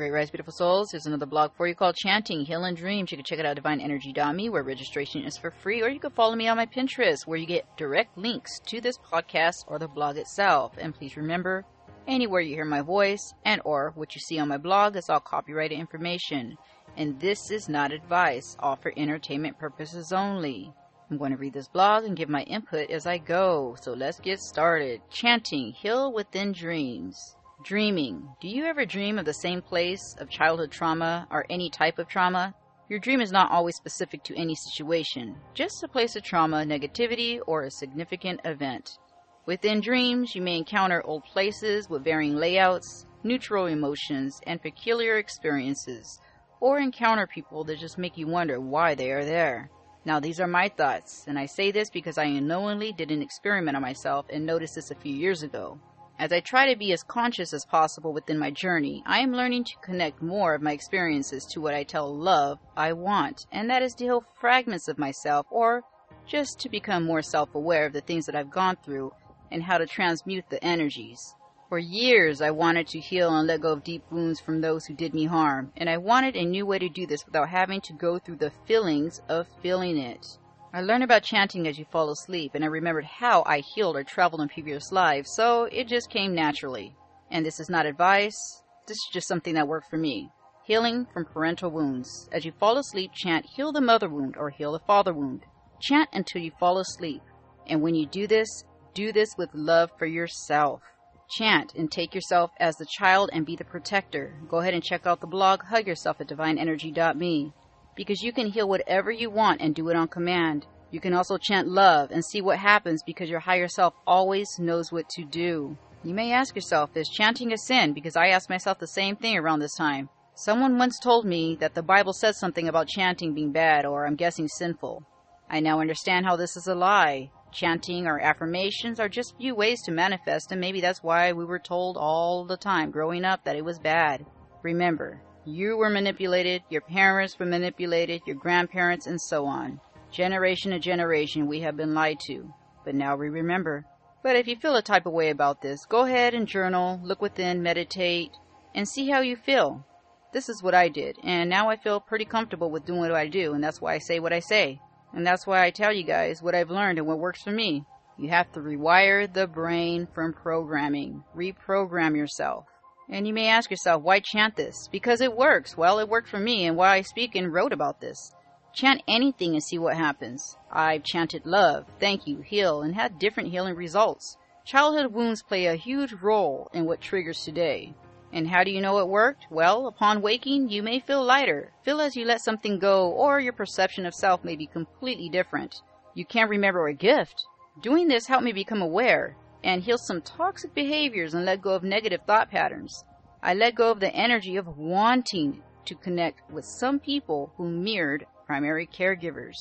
Great Rise, beautiful souls. Here's another blog for you called Chanting Heal and Dreams. You can check it out at DivineEnergy.me, where registration is for free, or you can follow me on my Pinterest, where you get direct links to this podcast or the blog itself. And please remember, anywhere you hear my voice and or what you see on my blog is all copyrighted information. And this is not advice, all for entertainment purposes only. I'm going to read this blog and give my input as I go. So let's get started. Chanting Heal Within Dreams. Dreaming. Do you ever dream of the same place of childhood trauma or any type of trauma? Your dream is not always specific to any situation, just a place of trauma, negativity, or a significant event. Within dreams, you may encounter old places with varying layouts, neutral emotions, and peculiar experiences, or encounter people that just make you wonder why they are there. Now, these are my thoughts, and I say this because I unknowingly did an experiment on myself and noticed this a few years ago. As I try to be as conscious as possible within my journey, I am learning to connect more of my experiences to what I tell love I want, and that is to heal fragments of myself or just to become more self aware of the things that I've gone through and how to transmute the energies. For years, I wanted to heal and let go of deep wounds from those who did me harm, and I wanted a new way to do this without having to go through the feelings of feeling it. I learned about chanting as you fall asleep, and I remembered how I healed or traveled in previous lives, so it just came naturally. And this is not advice, this is just something that worked for me. Healing from parental wounds. As you fall asleep, chant heal the mother wound or heal the father wound. Chant until you fall asleep. And when you do this, do this with love for yourself. Chant and take yourself as the child and be the protector. Go ahead and check out the blog Hug Yourself at divineenergy.me because you can heal whatever you want and do it on command. You can also chant love and see what happens because your higher self always knows what to do. You may ask yourself, is chanting a sin? Because I asked myself the same thing around this time. Someone once told me that the Bible says something about chanting being bad or I'm guessing sinful. I now understand how this is a lie. Chanting or affirmations are just few ways to manifest, and maybe that's why we were told all the time growing up that it was bad. Remember, you were manipulated, your parents were manipulated, your grandparents, and so on. Generation to generation, we have been lied to. But now we remember. But if you feel a type of way about this, go ahead and journal, look within, meditate, and see how you feel. This is what I did, and now I feel pretty comfortable with doing what I do, and that's why I say what I say. And that's why I tell you guys what I've learned and what works for me. You have to rewire the brain from programming. Reprogram yourself. And you may ask yourself, why chant this? Because it works. Well, it worked for me, and why I speak and wrote about this. Chant anything and see what happens. I've chanted love, thank you, heal, and had different healing results. Childhood wounds play a huge role in what triggers today. And how do you know it worked? Well, upon waking, you may feel lighter, feel as you let something go, or your perception of self may be completely different. You can't remember a gift. Doing this helped me become aware and heal some toxic behaviors and let go of negative thought patterns. I let go of the energy of wanting to connect with some people who mirrored primary caregivers.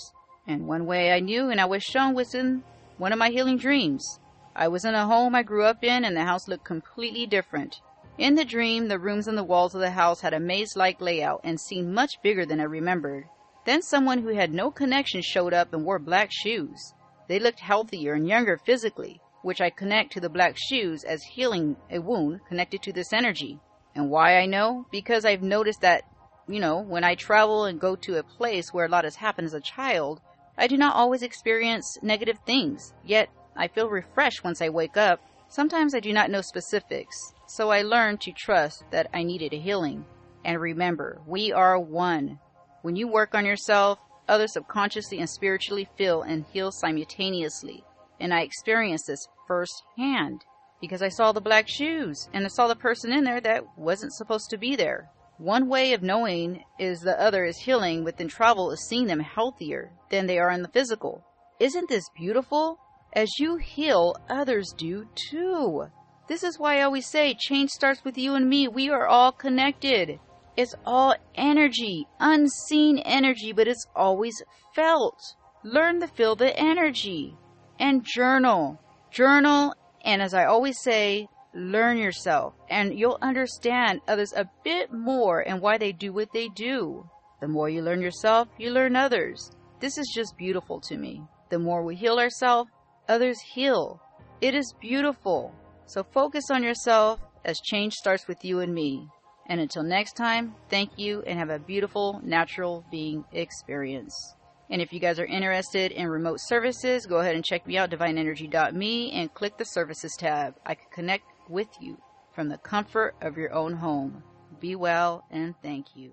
And one way I knew and I was shown was in one of my healing dreams. I was in a home I grew up in and the house looked completely different. In the dream, the rooms and the walls of the house had a maze like layout and seemed much bigger than I remembered. Then someone who had no connection showed up and wore black shoes. They looked healthier and younger physically which I connect to the black shoes as healing a wound connected to this energy. And why I know? Because I've noticed that, you know, when I travel and go to a place where a lot has happened as a child, I do not always experience negative things. Yet I feel refreshed once I wake up. Sometimes I do not know specifics, so I learned to trust that I needed a healing. And remember, we are one. When you work on yourself, others subconsciously and spiritually feel and heal simultaneously and I experienced this firsthand because I saw the black shoes and I saw the person in there that wasn't supposed to be there. One way of knowing is the other is healing within travel is seeing them healthier than they are in the physical. Isn't this beautiful? As you heal, others do too. This is why I always say change starts with you and me. We are all connected. It's all energy, unseen energy, but it's always felt. Learn to feel the energy and journal. Journal, and as I always say, learn yourself, and you'll understand others a bit more and why they do what they do. The more you learn yourself, you learn others. This is just beautiful to me. The more we heal ourselves, others heal. It is beautiful. So focus on yourself as change starts with you and me. And until next time, thank you and have a beautiful natural being experience. And if you guys are interested in remote services, go ahead and check me out, divineenergy.me, and click the services tab. I can connect with you from the comfort of your own home. Be well and thank you.